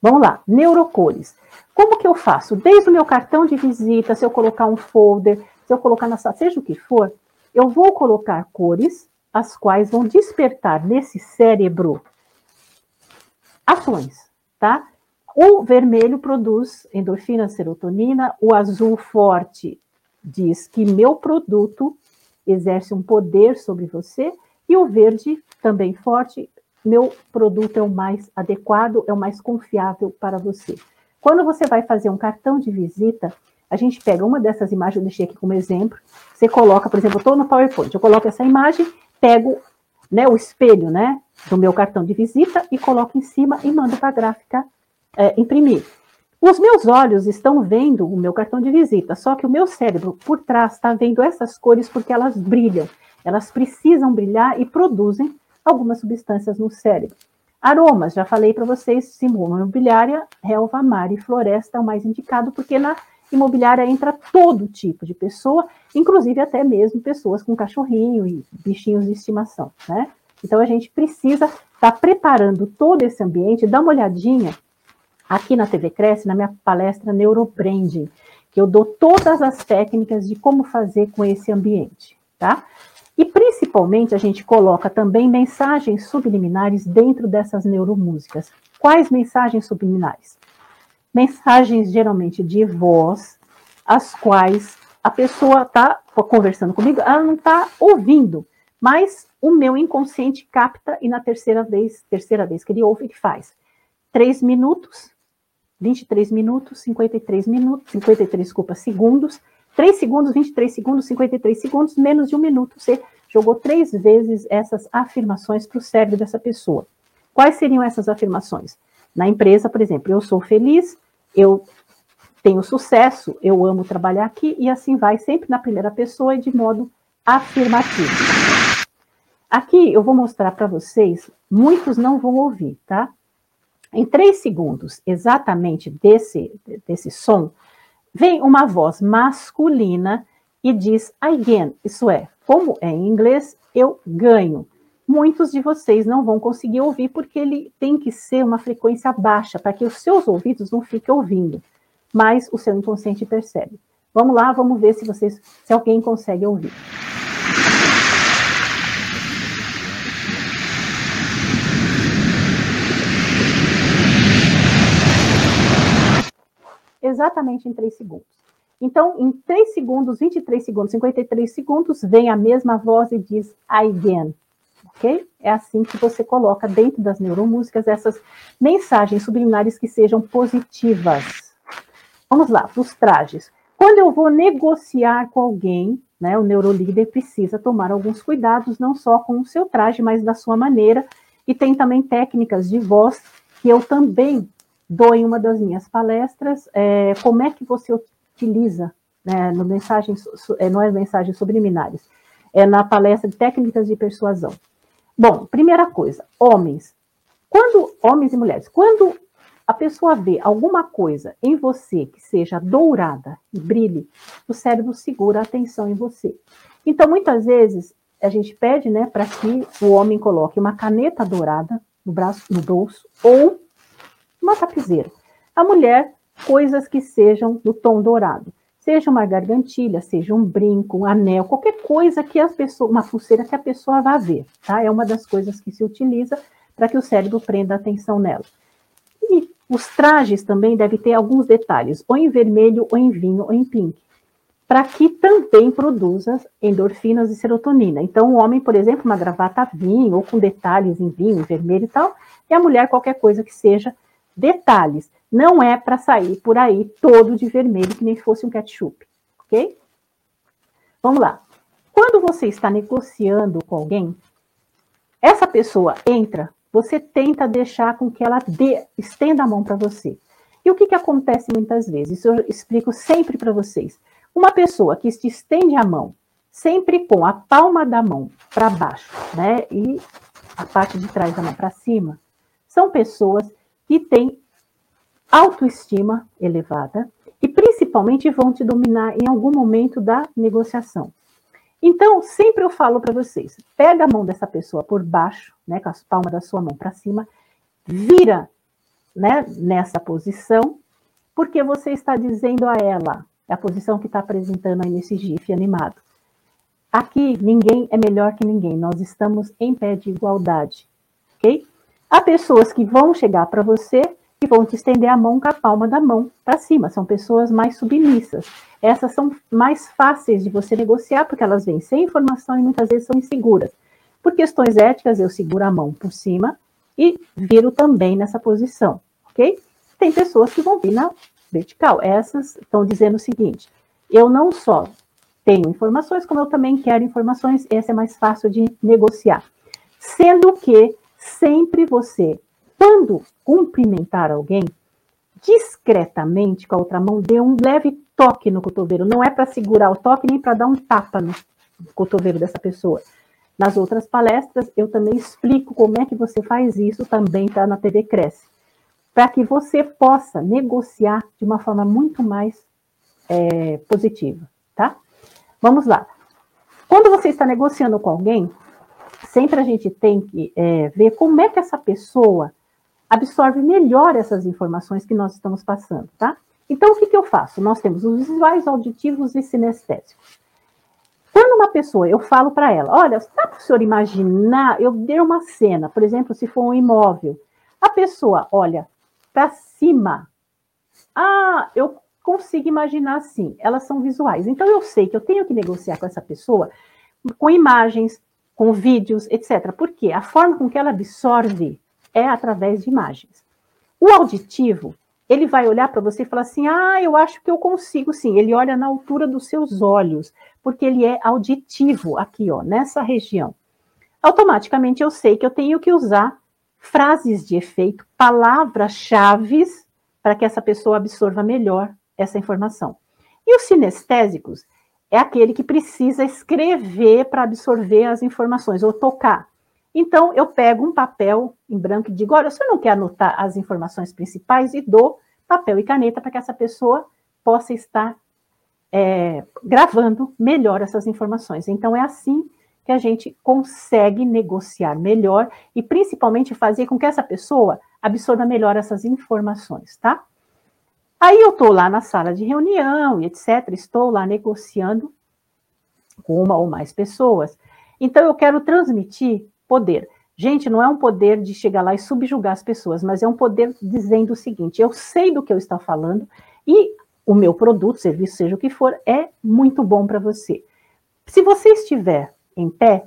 Vamos lá, neurocores. Como que eu faço? Desde o meu cartão de visita, se eu colocar um folder, se eu colocar na seja o que for, eu vou colocar cores, as quais vão despertar nesse cérebro ações, tá? O vermelho produz endorfina, serotonina, o azul forte diz que meu produto exerce um poder sobre você, e o verde, também forte, meu produto é o mais adequado, é o mais confiável para você. Quando você vai fazer um cartão de visita, a gente pega uma dessas imagens, eu deixei aqui como exemplo, você coloca, por exemplo, eu estou no PowerPoint, eu coloco essa imagem, pego né, o espelho né, do meu cartão de visita e coloco em cima e mando para a gráfica é, imprimir. Os meus olhos estão vendo o meu cartão de visita, só que o meu cérebro por trás está vendo essas cores porque elas brilham. Elas precisam brilhar e produzem algumas substâncias no cérebro. Aromas, já falei para vocês, símbolo imobiliária, relva, mar e floresta é o mais indicado, porque na imobiliária entra todo tipo de pessoa, inclusive até mesmo pessoas com cachorrinho e bichinhos de estimação, né? Então a gente precisa estar tá preparando todo esse ambiente, dá uma olhadinha aqui na TV Cresce, na minha palestra Neurobranding, que eu dou todas as técnicas de como fazer com esse ambiente, tá? E principalmente a gente coloca também mensagens subliminares dentro dessas neuromúsicas. Quais mensagens subliminares? Mensagens geralmente de voz, as quais a pessoa está conversando comigo, ela não está ouvindo, mas o meu inconsciente capta e na terceira vez, terceira vez que ele ouve, ele faz três minutos, 23 minutos, 53 minutos, 53, desculpa, segundos, 3 segundos, 23 segundos, 53 segundos, menos de um minuto. Você jogou três vezes essas afirmações para o cérebro dessa pessoa. Quais seriam essas afirmações? Na empresa, por exemplo, eu sou feliz, eu tenho sucesso, eu amo trabalhar aqui, e assim vai, sempre na primeira pessoa e de modo afirmativo. Aqui eu vou mostrar para vocês, muitos não vão ouvir, tá? Em três segundos, exatamente desse, desse som, vem uma voz masculina e diz again, isso é, como é em inglês, eu ganho. Muitos de vocês não vão conseguir ouvir porque ele tem que ser uma frequência baixa para que os seus ouvidos não fiquem ouvindo, mas o seu inconsciente percebe. Vamos lá, vamos ver se vocês, se alguém consegue ouvir. exatamente em 3 segundos. Então, em 3 segundos, 23 segundos, 53 segundos, vem a mesma voz e diz again. Ok? É assim que você coloca dentro das neuromúsicas essas mensagens subliminares que sejam positivas. Vamos lá, os trajes. Quando eu vou negociar com alguém, né, o neurolíder precisa tomar alguns cuidados, não só com o seu traje, mas da sua maneira. E tem também técnicas de voz que eu também dou em uma das minhas palestras é, como é que você utiliza né, no é, não é mensagens subliminares, é na palestra de técnicas de persuasão. Bom, primeira coisa, homens. Quando, homens e mulheres, quando a pessoa vê alguma coisa em você que seja dourada e brilhe, o cérebro segura a atenção em você. Então, muitas vezes, a gente pede né, para que o homem coloque uma caneta dourada no braço, no bolso, ou uma tapizeira. A mulher, coisas que sejam do tom dourado. Seja uma gargantilha, seja um brinco, um anel, qualquer coisa que as pessoas, uma pulseira que a pessoa vá ver, tá? É uma das coisas que se utiliza para que o cérebro prenda atenção nela. E os trajes também devem ter alguns detalhes, ou em vermelho, ou em vinho, ou em pink, para que também produza endorfinas e serotonina. Então, o homem, por exemplo, uma gravata vinho, ou com detalhes em vinho, vermelho e tal, e a mulher qualquer coisa que seja Detalhes, não é para sair por aí todo de vermelho, que nem fosse um ketchup, ok? Vamos lá. Quando você está negociando com alguém, essa pessoa entra, você tenta deixar com que ela dê, estenda a mão para você. E o que, que acontece muitas vezes? Isso eu explico sempre para vocês. Uma pessoa que te estende a mão, sempre com a palma da mão para baixo, né? E a parte de trás da mão para cima, são pessoas que têm autoestima elevada e principalmente vão te dominar em algum momento da negociação. Então, sempre eu falo para vocês, pega a mão dessa pessoa por baixo, né, com as palmas da sua mão para cima, vira né, nessa posição, porque você está dizendo a ela, é a posição que está apresentando aí nesse GIF animado. Aqui ninguém é melhor que ninguém, nós estamos em pé de igualdade, ok? Há pessoas que vão chegar para você e vão te estender a mão com a palma da mão para cima, são pessoas mais submissas. Essas são mais fáceis de você negociar, porque elas vêm sem informação e muitas vezes são inseguras. Por questões éticas, eu seguro a mão por cima e viro também nessa posição, ok? Tem pessoas que vão vir na vertical. Essas estão dizendo o seguinte: eu não só tenho informações, como eu também quero informações, essa é mais fácil de negociar. Sendo que sempre você, quando cumprimentar alguém, discretamente com a outra mão, dê um leve toque no cotovelo. Não é para segurar o toque nem para dar um tapa no cotovelo dessa pessoa. Nas outras palestras, eu também explico como é que você faz isso, também está na TV Cresce, para que você possa negociar de uma forma muito mais é, positiva, tá? Vamos lá. Quando você está negociando com alguém, sempre a gente tem que é, ver como é que essa pessoa absorve melhor essas informações que nós estamos passando, tá? Então, o que, que eu faço? Nós temos os visuais, auditivos e sinestésicos. Quando uma pessoa, eu falo para ela, olha, dá para o senhor imaginar, eu dei uma cena, por exemplo, se for um imóvel, a pessoa olha para cima, ah, eu consigo imaginar assim, elas são visuais. Então eu sei que eu tenho que negociar com essa pessoa com imagens, com vídeos, etc. Porque a forma com que ela absorve é através de imagens. O auditivo, ele vai olhar para você e falar assim: ah, eu acho que eu consigo sim. Ele olha na altura dos seus olhos, porque ele é auditivo aqui, ó, nessa região. Automaticamente eu sei que eu tenho que usar frases de efeito, palavras-chave para que essa pessoa absorva melhor essa informação. E os sinestésicos é aquele que precisa escrever para absorver as informações ou tocar. Então, eu pego um papel em branco e digo: olha, você não quer anotar as informações principais? E dou papel e caneta para que essa pessoa possa estar é, gravando melhor essas informações. Então, é assim que a gente consegue negociar melhor e, principalmente, fazer com que essa pessoa absorva melhor essas informações, tá? Aí eu estou lá na sala de reunião e etc., estou lá negociando com uma ou mais pessoas. Então, eu quero transmitir poder. Gente, não é um poder de chegar lá e subjugar as pessoas, mas é um poder dizendo o seguinte: eu sei do que eu estou falando e o meu produto, serviço, seja o que for, é muito bom para você. Se você estiver em pé,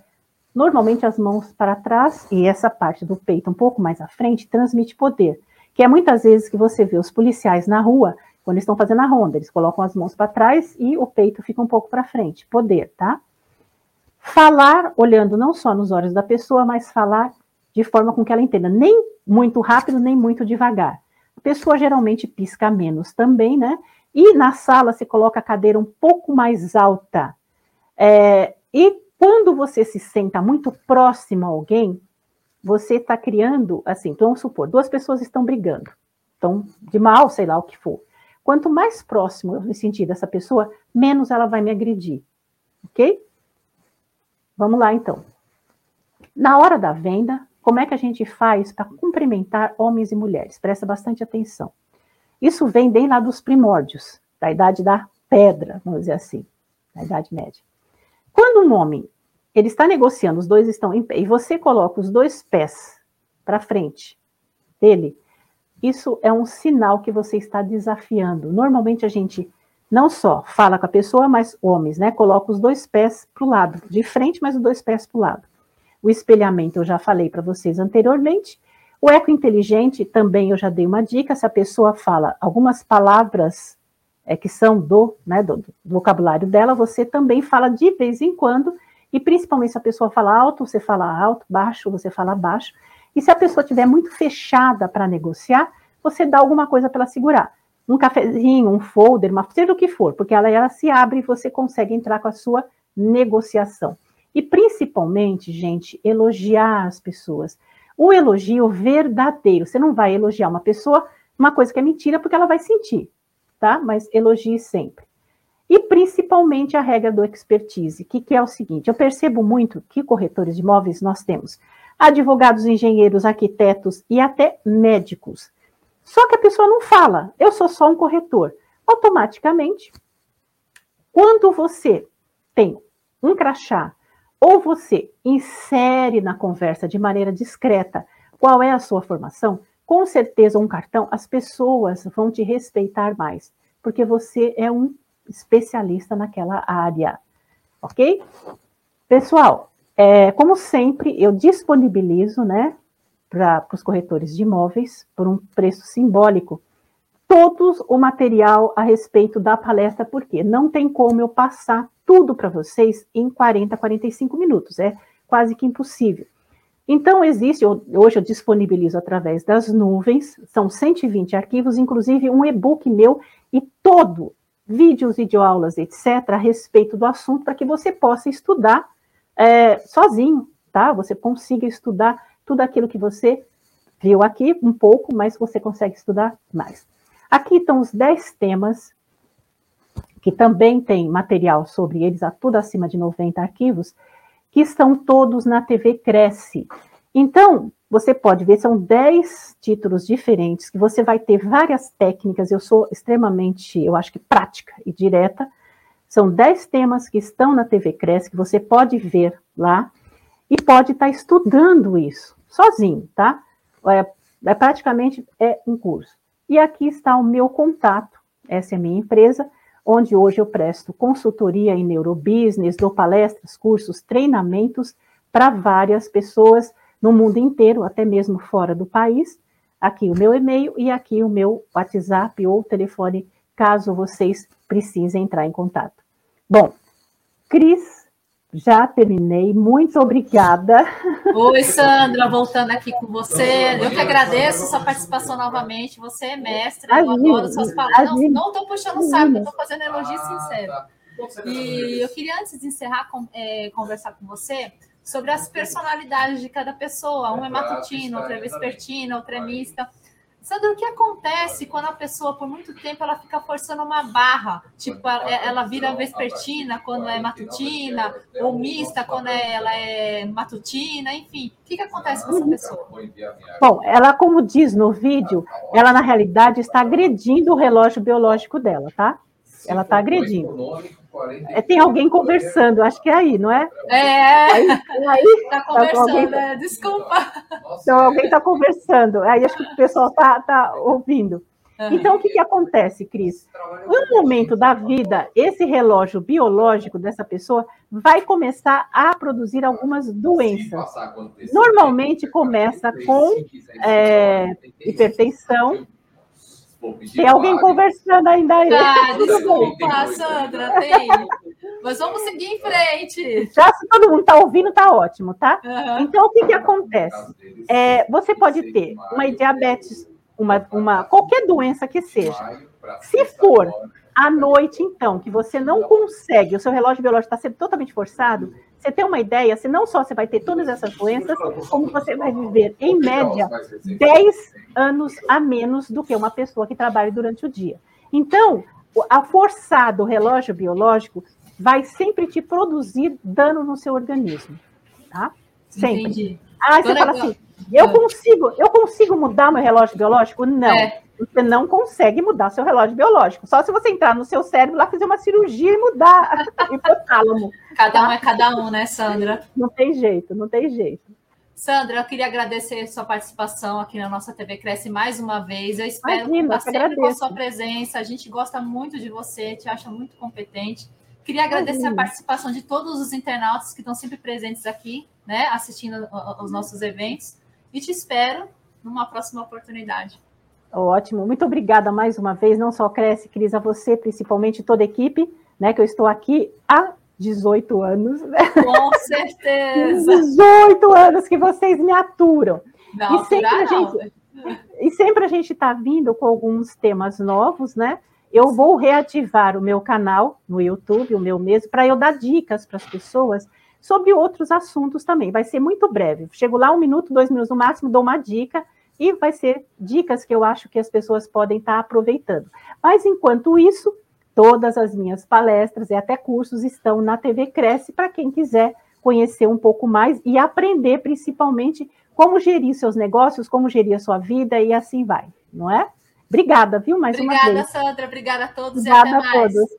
normalmente as mãos para trás e essa parte do peito um pouco mais à frente transmite poder, que é muitas vezes que você vê os policiais na rua, quando estão fazendo a ronda, eles colocam as mãos para trás e o peito fica um pouco para frente, poder, tá? Falar olhando não só nos olhos da pessoa, mas falar de forma com que ela entenda, nem muito rápido, nem muito devagar. A pessoa geralmente pisca menos também, né? E na sala se coloca a cadeira um pouco mais alta. É, e quando você se senta muito próximo a alguém, você está criando, assim, então vamos supor, duas pessoas estão brigando, estão de mal, sei lá o que for. Quanto mais próximo eu me sentir dessa pessoa, menos ela vai me agredir, ok? Vamos lá, então. Na hora da venda, como é que a gente faz para cumprimentar homens e mulheres? Presta bastante atenção. Isso vem bem lá dos primórdios, da idade da pedra, vamos dizer assim, da Idade Média. Quando um homem ele está negociando, os dois estão em pé, e você coloca os dois pés para frente dele, isso é um sinal que você está desafiando. Normalmente a gente não só fala com a pessoa, mas homens, né? Coloca os dois pés para o lado, de frente, mas os dois pés para o lado. O espelhamento eu já falei para vocês anteriormente. O eco inteligente também eu já dei uma dica. Se a pessoa fala algumas palavras é, que são do, né, do, do vocabulário dela, você também fala de vez em quando. E principalmente se a pessoa fala alto, você fala alto, baixo, você fala baixo. E se a pessoa estiver muito fechada para negociar, você dá alguma coisa para ela segurar um cafezinho, um folder, uma, seja o que for, porque ela, ela se abre e você consegue entrar com a sua negociação. E principalmente, gente, elogiar as pessoas. O elogio verdadeiro. Você não vai elogiar uma pessoa, uma coisa que é mentira, porque ela vai sentir, tá? Mas elogie sempre. E principalmente a regra do expertise, que, que é o seguinte: eu percebo muito que corretores de imóveis nós temos advogados, engenheiros, arquitetos e até médicos Só que a pessoa não fala, eu sou só um corretor. Automaticamente, quando você tem um crachá ou você insere na conversa de maneira discreta qual é a sua formação, com certeza um cartão, as pessoas vão te respeitar mais, porque você é um especialista naquela área, ok? Pessoal, é, como sempre, eu disponibilizo, né, para os corretores de imóveis, por um preço simbólico, todos o material a respeito da palestra, porque não tem como eu passar tudo para vocês em 40, 45 minutos, é quase que impossível. Então, existe, hoje eu disponibilizo através das nuvens, são 120 arquivos, inclusive um e-book meu e todo, vídeos, videoaulas, etc., a respeito do assunto, para que você possa estudar é, sozinho, tá? Você consiga estudar tudo aquilo que você viu aqui, um pouco, mas você consegue estudar mais. Aqui estão os 10 temas, que também tem material sobre eles, a tudo acima de 90 arquivos, que estão todos na TV Cresce. Então, você pode ver, são 10 títulos diferentes, que você vai ter várias técnicas, eu sou extremamente, eu acho que prática e direta, são 10 temas que estão na TV Cresce, que você pode ver lá, e pode estar estudando isso, sozinho, tá? É, é praticamente é um curso. E aqui está o meu contato, essa é a minha empresa, onde hoje eu presto consultoria em neurobusiness, dou palestras, cursos, treinamentos para várias pessoas no mundo inteiro, até mesmo fora do país. Aqui o meu e-mail e aqui o meu WhatsApp ou telefone, caso vocês precisem entrar em contato. Bom, Cris já terminei, muito obrigada. Oi, Sandra, voltando aqui com você. Eu que agradeço sua participação novamente. Você é mestre, eu adoro suas palavras. Não estou puxando o saco, estou fazendo elogio sincero. E eu queria, antes de encerrar, é, conversar com você sobre as personalidades de cada pessoa. Um é matutino, outro é vespertino, outro é mista. Sandra, o que acontece quando a pessoa, por muito tempo, ela fica forçando uma barra? Tipo, ela vira vespertina quando é matutina, ou mista quando ela é matutina, enfim. O que, que acontece com essa pessoa? Bom, ela, como diz no vídeo, ela na realidade está agredindo o relógio biológico dela, tá? Ela está agredindo. É, tem alguém conversando, acho que é aí, não é? É, aí, aí tá conversando, tá, alguém, é, desculpa. Então, alguém está conversando, aí acho que o pessoal está tá ouvindo. Então, o que, que acontece, Cris? No momento da vida, esse relógio biológico dessa pessoa vai começar a produzir algumas doenças. Normalmente começa com é, hipertensão, tem alguém conversando ainda aí. Ah, desculpa, Sandra, tem. Mas vamos seguir em frente. Já se todo mundo está ouvindo, está ótimo, tá? Uhum. Então, o que, que acontece? É, você pode ter uma diabetes, uma, uma, qualquer doença que seja. Se for à noite, então, que você não consegue, o seu relógio biológico está sendo totalmente forçado, você tem uma ideia, se não só você vai ter todas essas doenças, como você vai viver, em média, 10 anos a menos do que uma pessoa que trabalha durante o dia. Então, a forçar do relógio biológico vai sempre te produzir dano no seu organismo, tá? Sempre. Entendi. Ah, você fala assim, eu consigo, eu consigo mudar meu relógio biológico? Não. É. Você não consegue mudar seu relógio biológico. Só se você entrar no seu cérebro lá, fazer uma cirurgia e mudar o hipotálamo. Cada tá? um é cada um, né, Sandra? Não tem jeito, não tem jeito. Sandra, eu queria agradecer sua participação aqui na nossa TV Cresce mais uma vez. Eu espero Imagina, contar sempre com a sua presença. A gente gosta muito de você, te acha muito competente. Queria agradecer Imagina. a participação de todos os internautas que estão sempre presentes aqui, né, assistindo os nossos eventos. E te espero numa próxima oportunidade. Ótimo, muito obrigada mais uma vez, não só Cresce, Cris, a você, principalmente toda a equipe, né, que eu estou aqui há 18 anos. Com certeza! 18 anos que vocês me aturam. Não, e, sempre a gente, e sempre a gente está vindo com alguns temas novos, né? Eu vou reativar o meu canal no YouTube, o meu mesmo, para eu dar dicas para as pessoas sobre outros assuntos também. Vai ser muito breve. Chego lá um minuto, dois minutos no máximo, dou uma dica e vai ser dicas que eu acho que as pessoas podem estar aproveitando. Mas enquanto isso, todas as minhas palestras e até cursos estão na TV Cresce para quem quiser conhecer um pouco mais e aprender principalmente como gerir seus negócios, como gerir a sua vida e assim vai, não é? Obrigada, viu, mais Obrigada, uma vez. Sandra. Obrigada a todos Obrigada e até a mais. todos.